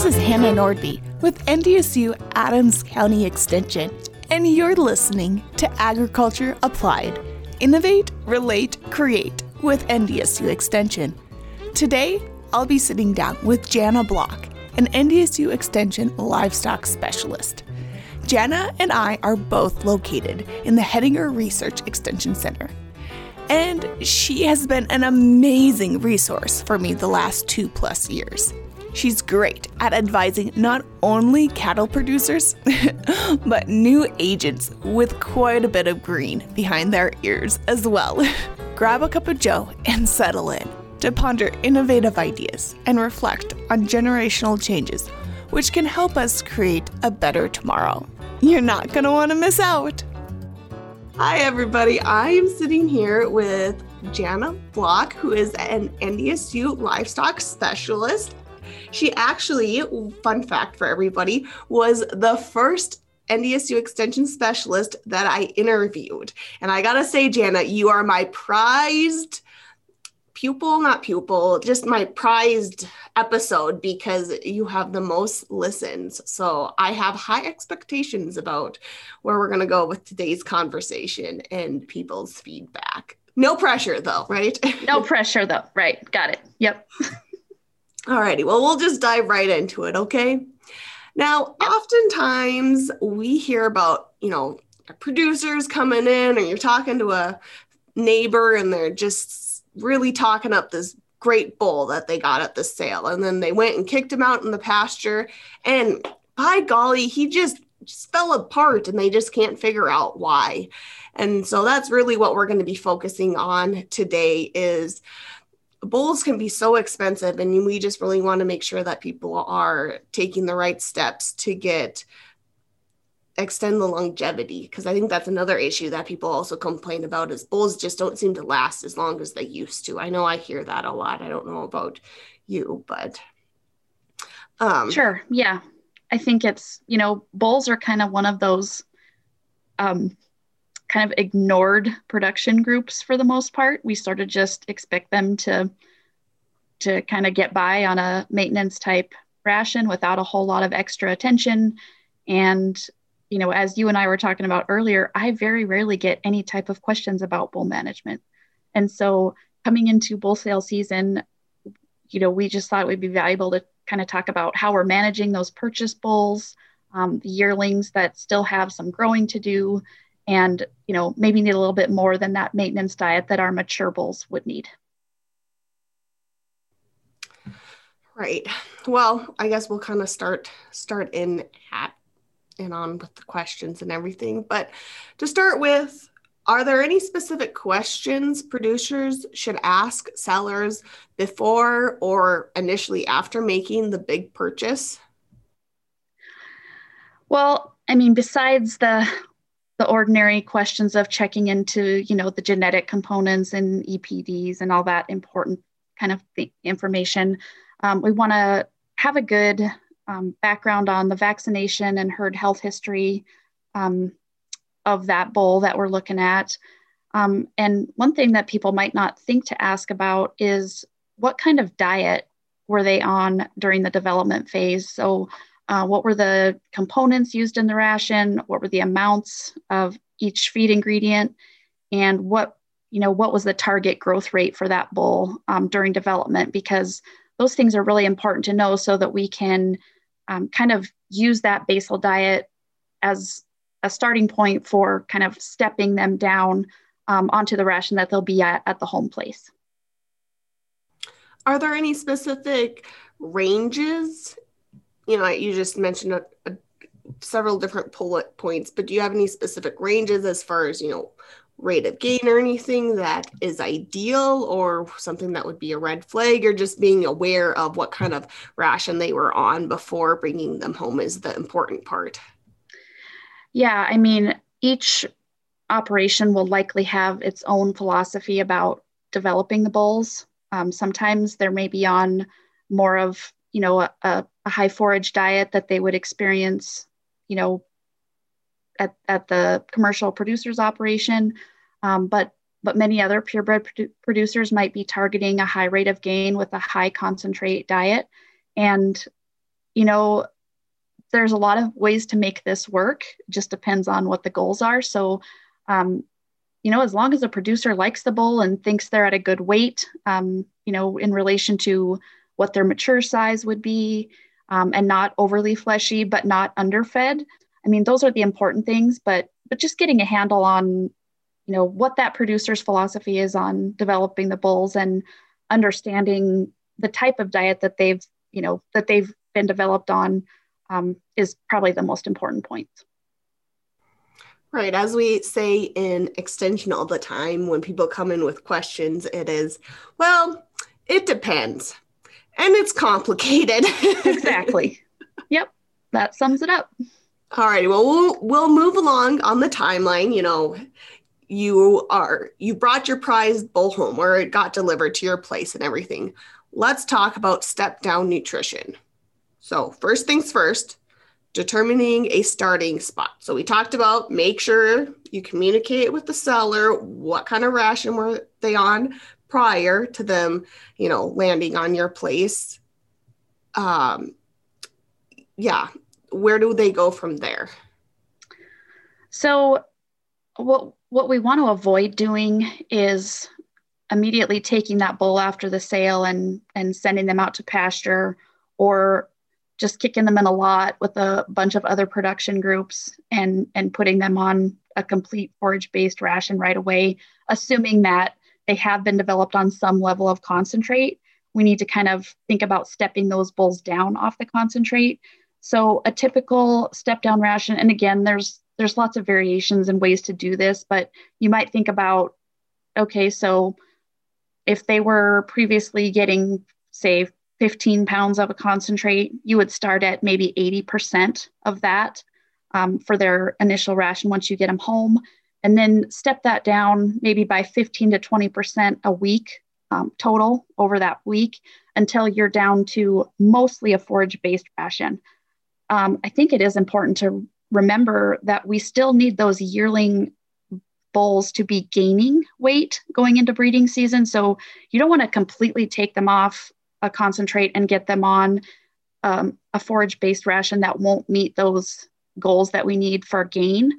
This is Hannah Nordby with NDSU Adams County Extension, and you're listening to Agriculture Applied Innovate, Relate, Create with NDSU Extension. Today, I'll be sitting down with Jana Block, an NDSU Extension livestock specialist. Jana and I are both located in the Hettinger Research Extension Center. And she has been an amazing resource for me the last two plus years. She's great at advising not only cattle producers, but new agents with quite a bit of green behind their ears as well. Grab a cup of joe and settle in to ponder innovative ideas and reflect on generational changes, which can help us create a better tomorrow. You're not going to want to miss out. Hi, everybody. I am sitting here with Jana Block, who is an NDSU livestock specialist. She actually, fun fact for everybody, was the first NDSU extension specialist that I interviewed. And I gotta say, Jana, you are my prized pupil, not pupil, just my prized episode because you have the most listens. So I have high expectations about where we're to go with today's conversation and people's feedback. No pressure though, right? no pressure though. Right. Got it. Yep. Alrighty. Well, we'll just dive right into it. Okay. Now, yep. oftentimes we hear about, you know, producers coming in or you're talking to a neighbor and they're just really talking up this great bull that they got at the sale. And then they went and kicked him out in the pasture. And by golly, he just, just fell apart and they just can't figure out why. And so that's really what we're going to be focusing on today is bulls can be so expensive and we just really want to make sure that people are taking the right steps to get extend the longevity because I think that's another issue that people also complain about is bulls just don't seem to last as long as they used to. I know I hear that a lot. I don't know about you, but um sure. Yeah. I think it's, you know, bulls are kind of one of those um kind of ignored production groups for the most part. We sort of just expect them to to kind of get by on a maintenance type ration without a whole lot of extra attention and you know, as you and I were talking about earlier, I very rarely get any type of questions about bull management. And so coming into bull sale season, you know, we just thought it would be valuable to kind of talk about how we're managing those purchase bulls, um, the yearlings that still have some growing to do, and, you know, maybe need a little bit more than that maintenance diet that our mature bulls would need. Right. Well, I guess we'll kind of start start in at and on with the questions and everything. But to start with, are there any specific questions producers should ask sellers before or initially after making the big purchase? Well, I mean, besides the the ordinary questions of checking into, you know, the genetic components and EPDs and all that important kind of information, um, we want to have a good um, background on the vaccination and herd health history um, of that bull that we're looking at. Um, and one thing that people might not think to ask about is what kind of diet were they on during the development phase? So, uh, what were the components used in the ration? What were the amounts of each feed ingredient? And what you know what was the target growth rate for that bull um, during development? Because those things are really important to know so that we can um, kind of use that basal diet as a starting point for kind of stepping them down um, onto the ration that they'll be at at the home place. Are there any specific ranges? You know, you just mentioned a, a, several different bullet points, but do you have any specific ranges as far as, you know, rate of gain or anything that is ideal or something that would be a red flag? Or just being aware of what kind of ration they were on before bringing them home is the important part. Yeah i mean each operation will likely have its own philosophy about developing the bulls. Um, sometimes there may be on more of you know a, a high forage diet that they would experience you know at, at the commercial producers operation, um, but but many other purebred produ- producers might be targeting a high rate of gain with a high concentrate diet. And you know, there's a lot of ways to make this work. It just depends on what the goals are. So, um, you know, as long as a producer likes the bull and thinks they're at a good weight, um, you know, in relation to what their mature size would be, um, and not overly fleshy, but not underfed. I mean, those are the important things. But but just getting a handle on, you know, what that producer's philosophy is on developing the bulls and understanding the type of diet that they've, you know, that they've been developed on um, is probably the most important point. Right. As we say in extension all the time, when people come in with questions, it is, well, it depends. And it's complicated. exactly. Yep. That sums it up. All right. Well, well, we'll move along on the timeline. You know, you are, you brought your prize bull home or it got delivered to your place and everything. Let's talk about step down nutrition. So, first things first, determining a starting spot. So we talked about make sure you communicate with the seller what kind of ration were they on prior to them, you know, landing on your place. Um yeah, where do they go from there? So what what we want to avoid doing is immediately taking that bull after the sale and and sending them out to pasture or just kicking them in a lot with a bunch of other production groups and and putting them on a complete forage based ration right away assuming that they have been developed on some level of concentrate we need to kind of think about stepping those bulls down off the concentrate so a typical step down ration and again there's there's lots of variations and ways to do this but you might think about okay so if they were previously getting say 15 pounds of a concentrate, you would start at maybe 80% of that um, for their initial ration once you get them home. And then step that down maybe by 15 to 20% a week um, total over that week until you're down to mostly a forage based ration. Um, I think it is important to remember that we still need those yearling bulls to be gaining weight going into breeding season. So you don't want to completely take them off a concentrate and get them on um, a forage based ration that won't meet those goals that we need for gain.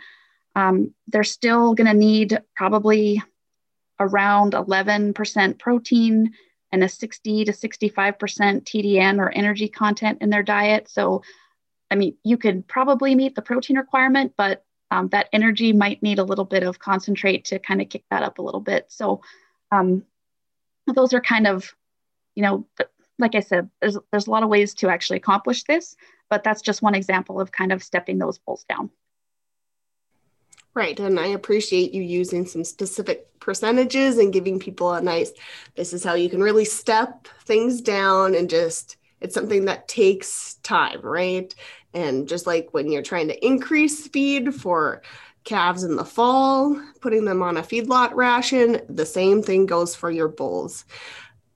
Um, they're still going to need probably around 11% protein and a 60 to 65% TDN or energy content in their diet. So, I mean, you could probably meet the protein requirement, but um, that energy might need a little bit of concentrate to kind of kick that up a little bit. So, um, those are kind of you know, like I said, there's there's a lot of ways to actually accomplish this, but that's just one example of kind of stepping those bulls down. Right, and I appreciate you using some specific percentages and giving people a nice this is how you can really step things down and just it's something that takes time, right? And just like when you're trying to increase feed for calves in the fall, putting them on a feedlot ration, the same thing goes for your bulls.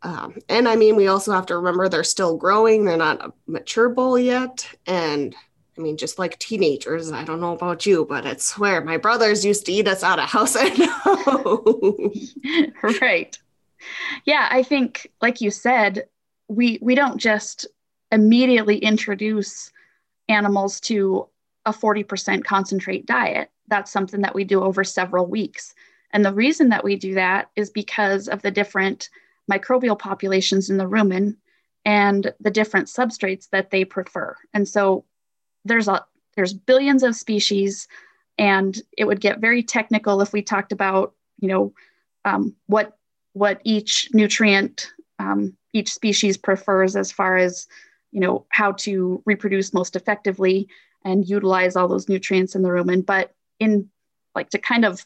Um, and I mean, we also have to remember they're still growing, they're not a mature bull yet. And I mean, just like teenagers, I don't know about you, but I swear my brothers used to eat us out of house and home. right. Yeah, I think, like you said, we we don't just immediately introduce animals to a 40% concentrate diet. That's something that we do over several weeks. And the reason that we do that is because of the different microbial populations in the rumen and the different substrates that they prefer. And so there's a there's billions of species, and it would get very technical if we talked about you know um, what what each nutrient um, each species prefers as far as you know how to reproduce most effectively and utilize all those nutrients in the rumen. But in like to kind of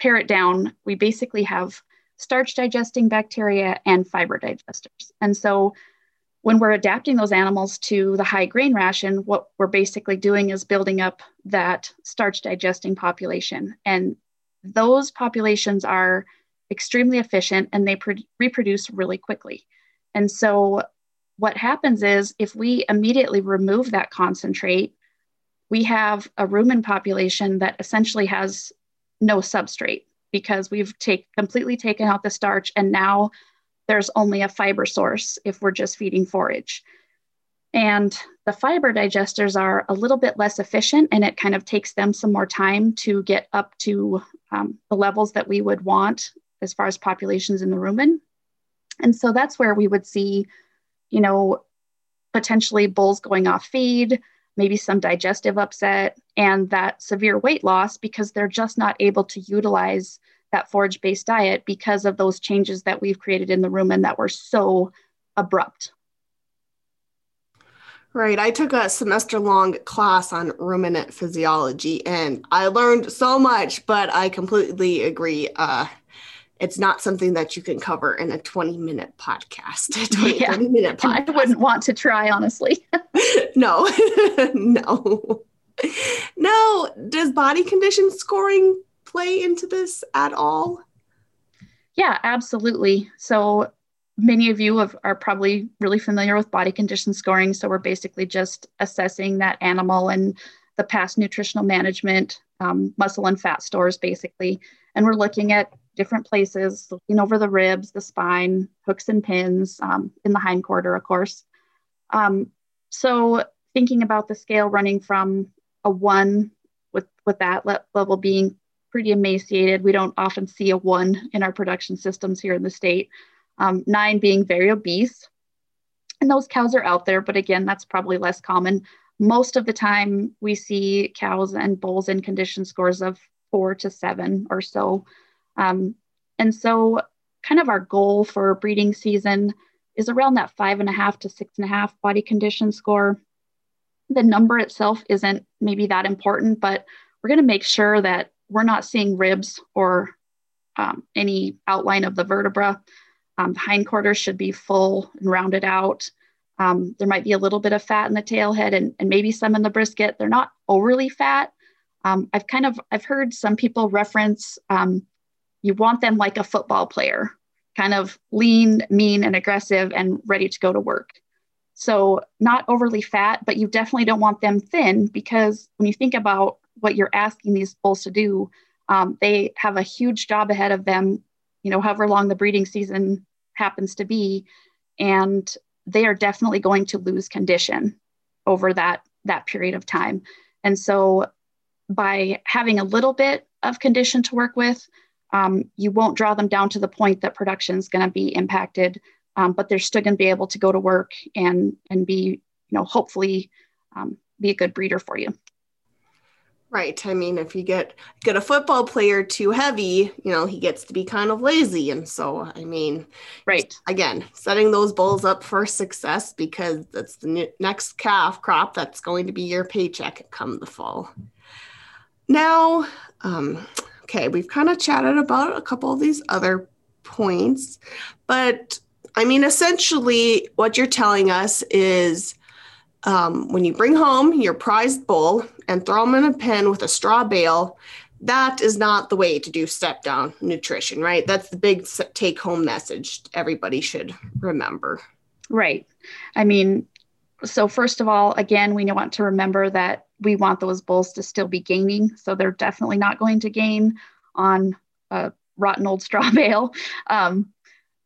pare it down, we basically have starch digesting bacteria and fiber digesters. And so when we're adapting those animals to the high grain ration, what we're basically doing is building up that starch digesting population. And those populations are extremely efficient and they reproduce really quickly. And so what happens is if we immediately remove that concentrate, we have a rumen population that essentially has no substrate because we've take, completely taken out the starch and now there's only a fiber source if we're just feeding forage. And the fiber digesters are a little bit less efficient, and it kind of takes them some more time to get up to um, the levels that we would want as far as populations in the rumen. And so that's where we would see, you know, potentially bulls going off feed, maybe some digestive upset, and that severe weight loss because they're just not able to utilize that forage based diet because of those changes that we've created in the rumen that were so abrupt. Right. I took a semester long class on ruminant physiology and I learned so much, but I completely agree. Uh, it's not something that you can cover in a 20 minute podcast. 20, yeah. 20 minute podcast. I wouldn't want to try, honestly. no, no. No. Does body condition scoring play into this at all? Yeah, absolutely. So many of you have, are probably really familiar with body condition scoring. So we're basically just assessing that animal and the past nutritional management, um, muscle and fat stores, basically. And we're looking at different places, looking over the ribs, the spine, hooks and pins, um, in the hindquarter, of course. Um, so thinking about the scale running from a one with, with that level being pretty emaciated. We don't often see a one in our production systems here in the state. Um, nine being very obese. And those cows are out there, but again, that's probably less common. Most of the time, we see cows and bulls in condition scores of four to seven or so. Um, and so, kind of our goal for breeding season is around that five and a half to six and a half body condition score. The number itself isn't maybe that important, but we're going to make sure that we're not seeing ribs or um, any outline of the vertebra. Um, the hindquarters should be full and rounded out. Um, there might be a little bit of fat in the tail head and, and maybe some in the brisket. They're not overly fat. Um, I've kind of I've heard some people reference um, you want them like a football player, kind of lean, mean, and aggressive and ready to go to work. So not overly fat, but you definitely don't want them thin because when you think about what you're asking these bulls to do, um, they have a huge job ahead of them. You know, however long the breeding season happens to be, and they are definitely going to lose condition over that that period of time. And so, by having a little bit of condition to work with, um, you won't draw them down to the point that production is going to be impacted, um, but they're still going to be able to go to work and and be, you know, hopefully um, be a good breeder for you. Right. I mean, if you get get a football player too heavy, you know, he gets to be kind of lazy, and so I mean, right. Again, setting those bulls up for success because that's the next calf crop that's going to be your paycheck come the fall. Now, um, okay, we've kind of chatted about a couple of these other points, but I mean, essentially, what you're telling us is um, when you bring home your prized bull and throw them in a pen with a straw bale, that is not the way to do step down nutrition, right? That's the big take home message everybody should remember. Right. I mean, so first of all, again, we want to remember that we want those bulls to still be gaining. So they're definitely not going to gain on a rotten old straw bale. Um,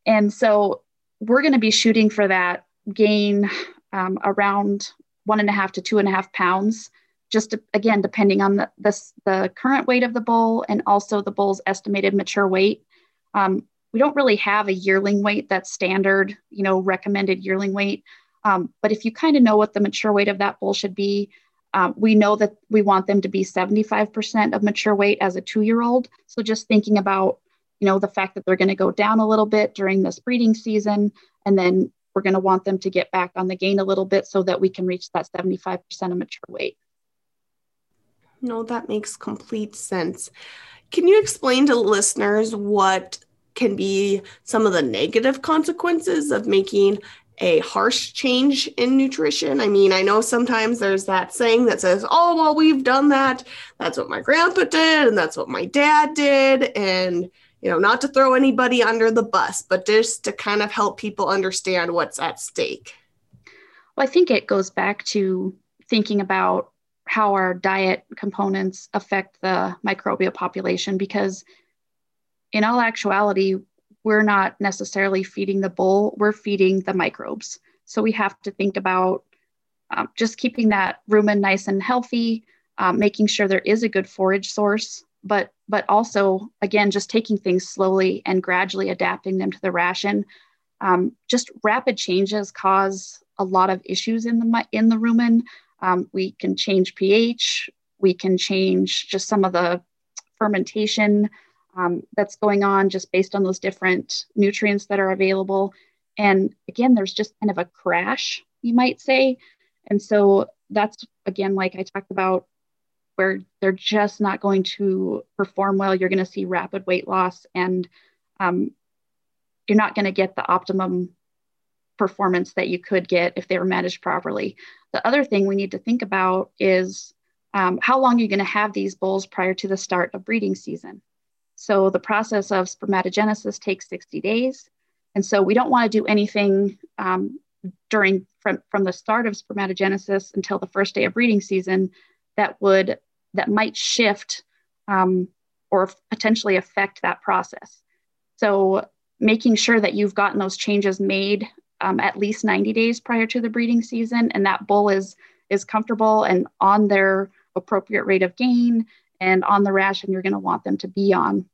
and so we're going to be shooting for that gain um, around one and a half to two and a half pounds, just again, depending on the, the, the, current weight of the bull and also the bull's estimated mature weight. Um, we don't really have a yearling weight that's standard, you know, recommended yearling weight. Um, but if you kind of know what the mature weight of that bull should be, um, we know that we want them to be 75% of mature weight as a two year old. So just thinking about, you know, the fact that they're going to go down a little bit during this breeding season and then we're going to want them to get back on the gain a little bit so that we can reach that 75% of mature weight. No, that makes complete sense. Can you explain to listeners what can be some of the negative consequences of making a harsh change in nutrition? I mean, I know sometimes there's that saying that says, oh, well, we've done that. That's what my grandpa did, and that's what my dad did. And you know, not to throw anybody under the bus, but just to kind of help people understand what's at stake. Well, I think it goes back to thinking about how our diet components affect the microbial population because in all actuality we're not necessarily feeding the bull we're feeding the microbes so we have to think about um, just keeping that rumen nice and healthy, um, making sure there is a good forage source, but but also again just taking things slowly and gradually adapting them to the ration. Um, just rapid changes cause a lot of issues in the in the rumen. Um, we can change pH. We can change just some of the fermentation um, that's going on just based on those different nutrients that are available. And again, there's just kind of a crash, you might say. And so that's again, like I talked about, where they're just not going to perform well. You're going to see rapid weight loss, and um, you're not going to get the optimum performance that you could get if they were managed properly. The other thing we need to think about is um, how long are you're going to have these bulls prior to the start of breeding season. So the process of spermatogenesis takes 60 days. And so we don't want to do anything um, during from, from the start of spermatogenesis until the first day of breeding season that would that might shift um, or potentially affect that process. So making sure that you've gotten those changes made um, at least 90 days prior to the breeding season and that bull is is comfortable and on their appropriate rate of gain and on the ration you're going to want them to be on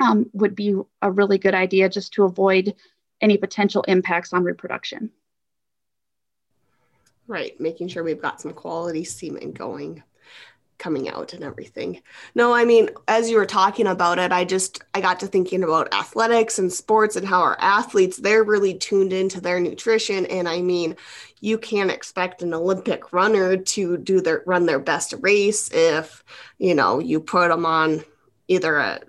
um, would be a really good idea just to avoid any potential impacts on reproduction. Right, making sure we've got some quality semen going coming out and everything. No, I mean, as you were talking about it, I just I got to thinking about athletics and sports and how our athletes they're really tuned into their nutrition and I mean, you can't expect an Olympic runner to do their run their best race if, you know, you put them on either a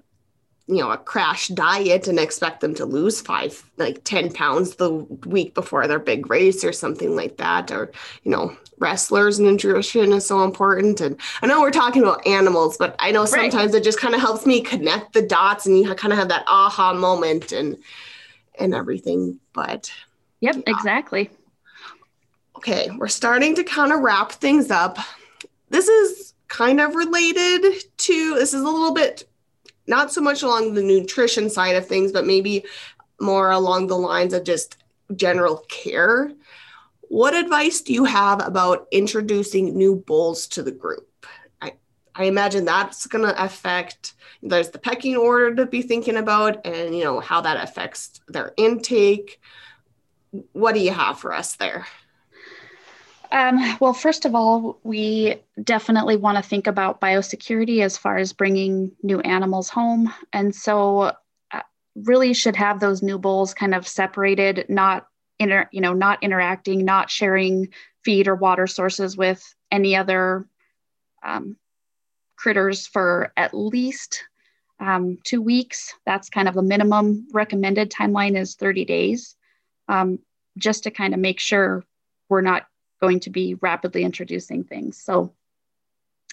you know a crash diet and expect them to lose five like 10 pounds the week before their big race or something like that or you know wrestlers and nutrition is so important and i know we're talking about animals but i know sometimes right. it just kind of helps me connect the dots and you kind of have that aha moment and and everything but yep yeah. exactly okay we're starting to kind of wrap things up this is kind of related to this is a little bit not so much along the nutrition side of things, but maybe more along the lines of just general care. What advice do you have about introducing new bulls to the group? I, I imagine that's going to affect there's the pecking order to be thinking about and you know how that affects their intake. What do you have for us there? Um, well, first of all, we definitely want to think about biosecurity as far as bringing new animals home. And so, uh, really should have those new bulls kind of separated, not inter, you know, not interacting, not sharing feed or water sources with any other um, critters for at least um, two weeks. That's kind of the minimum recommended timeline is 30 days, um, just to kind of make sure we're not going to be rapidly introducing things. So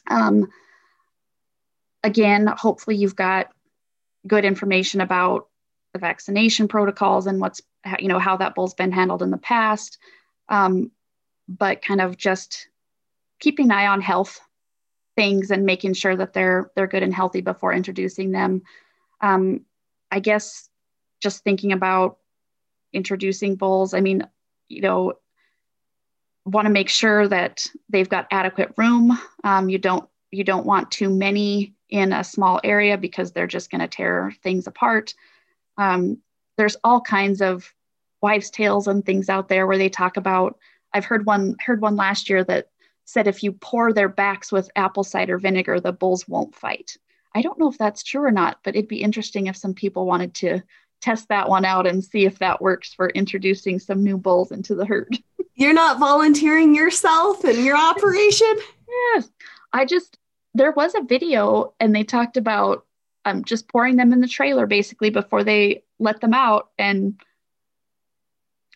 um, again, hopefully you've got good information about the vaccination protocols and what's, you know, how that bull's been handled in the past. Um, but kind of just keeping an eye on health things and making sure that they're they're good and healthy before introducing them. Um, I guess just thinking about introducing bulls. I mean, you know, want to make sure that they've got adequate room. Um, you don't you don't want too many in a small area because they're just going to tear things apart. Um, there's all kinds of wives' tales and things out there where they talk about. I've heard one heard one last year that said if you pour their backs with apple cider vinegar, the bulls won't fight. I don't know if that's true or not, but it'd be interesting if some people wanted to test that one out and see if that works for introducing some new bulls into the herd. You're not volunteering yourself and your operation? Yes. I just, there was a video and they talked about um, just pouring them in the trailer basically before they let them out. And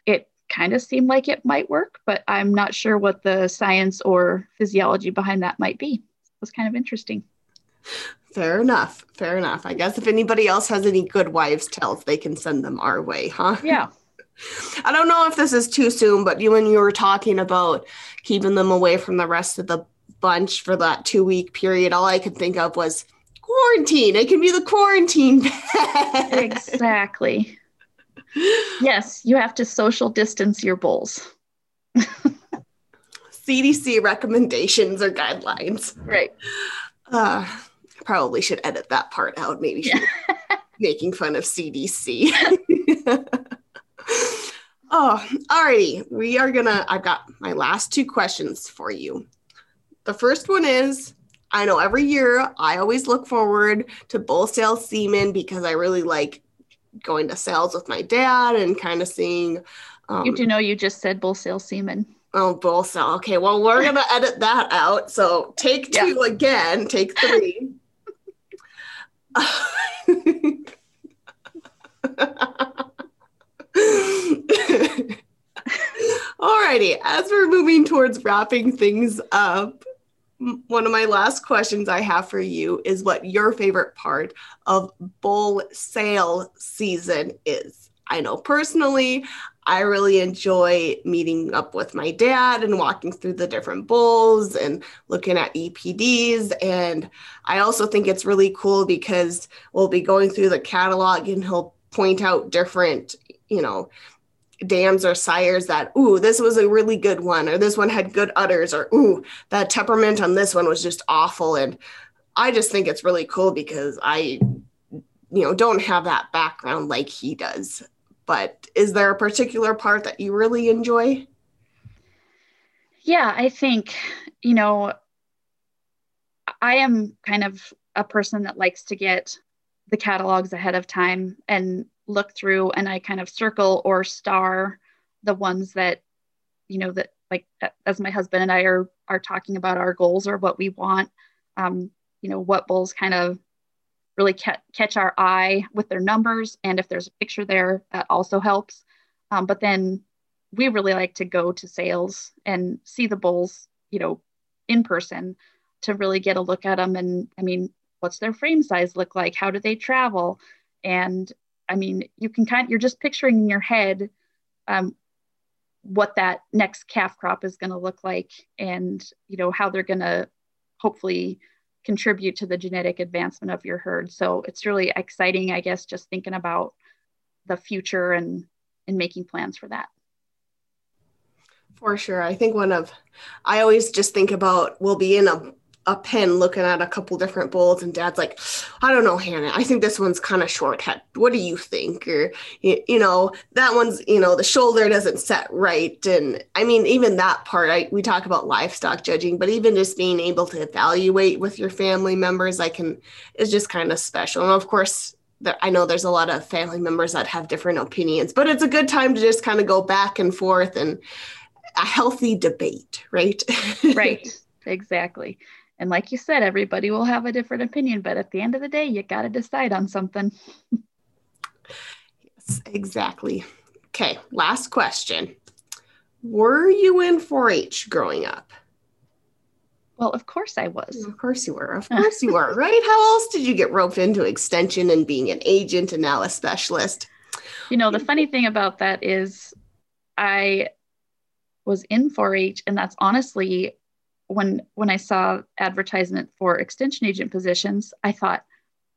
it kind of seemed like it might work, but I'm not sure what the science or physiology behind that might be. It was kind of interesting. Fair enough. Fair enough. I guess if anybody else has any good wives' tales, they can send them our way, huh? Yeah. I don't know if this is too soon, but you when you were talking about keeping them away from the rest of the bunch for that two week period, all I could think of was quarantine. It can be the quarantine. exactly. Yes, you have to social distance your bulls. CDC recommendations or guidelines. Right. Uh, probably should edit that part out. Maybe yeah. making fun of CDC. oh, alrighty. We are gonna. I've got my last two questions for you. The first one is I know every year I always look forward to bull sale semen because I really like going to sales with my dad and kind of seeing. Um, you do know you just said bull sale semen. Oh, bull sale. Okay, well, we're to edit that out. So take two yeah. again, take three. Alrighty, as we're moving towards wrapping things up, one of my last questions I have for you is what your favorite part of bull sale season is. I know personally, I really enjoy meeting up with my dad and walking through the different bulls and looking at EPDs. And I also think it's really cool because we'll be going through the catalog and he'll point out different, you know, dams or sires that ooh this was a really good one or this one had good udders or ooh that temperament on this one was just awful. And i just think it's really cool because i you know don't have that background like he does. But is there a particular part that you really enjoy? Yeah i think you know i am kind of a person that likes to get the catalogs ahead of time and look through and I kind of circle or star the ones that, you know, that like as my husband and I are are talking about our goals or what we want, um, you know, what bulls kind of really ca- catch our eye with their numbers. And if there's a picture there, that also helps. Um, but then we really like to go to sales and see the bulls, you know, in person to really get a look at them. And I mean, what's their frame size look like? How do they travel? And I mean, you can kind of, you're just picturing in your head um, what that next calf crop is going to look like and, you know, how they're going to hopefully contribute to the genetic advancement of your herd. So it's really exciting, I guess, just thinking about the future and, and making plans for that. For sure. I think one of, I always just think about we'll be in a a pen looking at a couple different bulls and dad's like i don't know hannah. I think this one's kind of short head. What do you think? Or you, know that one's you know the shoulder doesn't set right. And i mean even that part I, we talk about livestock judging but even just being able to evaluate with your family members i can is just kind of special. And of course I know there's a lot of family members that have different opinions, but it's a good time to just kind of go back and forth and a healthy debate, right? right, exactly. And like you said, everybody will have a different opinion, but at the end of the day, you got to decide on something. yes, exactly. Okay, last question. Were you in 4 H growing up? Well, of course I was. Of course you were. Of course you were, right? How else did you get roped into extension and being an agent and now a specialist? You know, the funny thing about that is I was in 4 H, and that's honestly when when I saw advertisement for extension agent positions, I thought,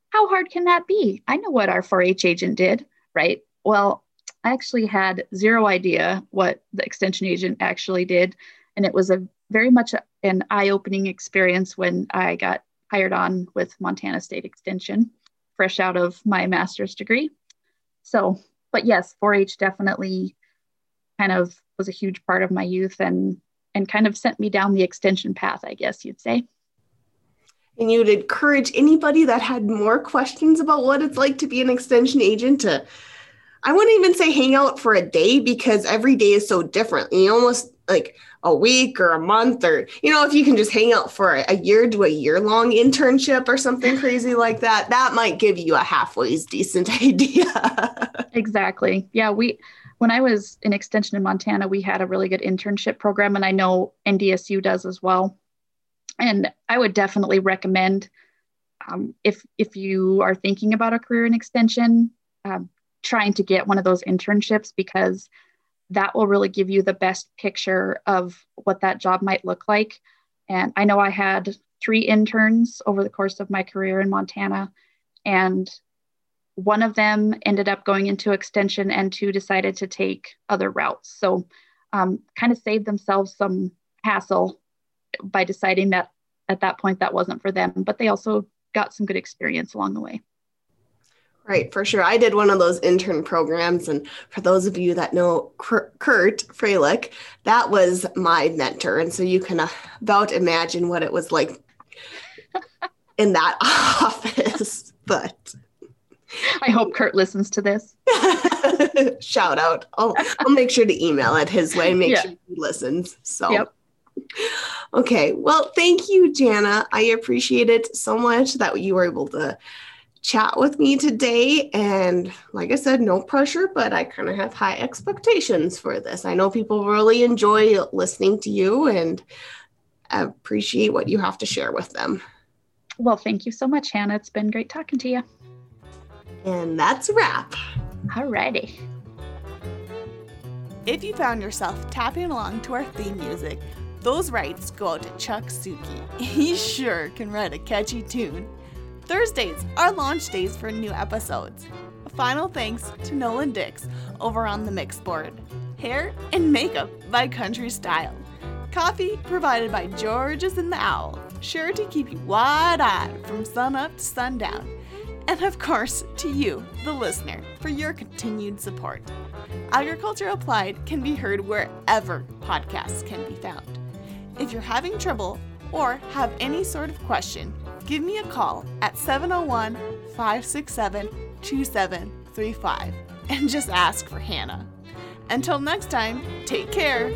how hard can that be? I know what our 4-H agent did, right? Well, I actually had zero idea what the extension agent actually did, and it was a very much an eye-opening experience when I got hired on with Montana State Extension, fresh out of my master's degree. So, but yes, 4-H definitely kind of was a huge part of my youth and and kind of sent me down the extension path, I guess you'd say. And you would encourage anybody that had more questions about what it's like to be an extension agent to, I wouldn't even say hang out for a day because every day is so different. You almost like a week or a month, or, you know, if you can just hang out for a, year, do a year long internship or something crazy like that, that might give you a halfway decent idea. exactly. Yeah. We, when I was in extension in Montana, we had a really good internship program, and I know NDSU does as well. And I would definitely recommend um, if if you are thinking about a career in extension, um, trying to get one of those internships because that will really give you the best picture of what that job might look like. And I know I had three interns over the course of my career in Montana, and one of them ended up going into extension and two decided to take other routes. So um, kind of saved themselves some hassle by deciding that at that point that wasn't for them, but they also got some good experience along the way. Right, for sure. I did one of those intern programs. And for those of you that know Kurt Freilich, that was my mentor. And so you can about imagine what it was like in that office. But I hope Kurt listens to this. Shout out. I'll, I'll make sure to email it his way, make yeah. sure he listens. So, yep. Okay. Well, thank you, Jana. I appreciate it so much that you were able to chat with me today. And like I said, no pressure, but I kind of have high expectations for this. I know people really enjoy listening to you and appreciate what you have to share with them. Well, thank you so much, Hannah. It's been great talking to you. And that's a wrap. Alrighty. If you found yourself tapping along to our theme music, those rights go out to Chuck Suki. He sure can write a catchy tune. Thursdays are launch days for new episodes. A final thanks to Nolan Dix over on the mix board. Hair and makeup by Country Style. Coffee provided by George's and the Owl, sure to keep you wide eyed from sun up to sundown and of course to you, the listener, for your continued support. Agriculture Applied can be heard wherever podcasts can be found. If you're having trouble or have any sort of question, give me a call at 701 567 2735 and just ask for Hannah. Until next time, take care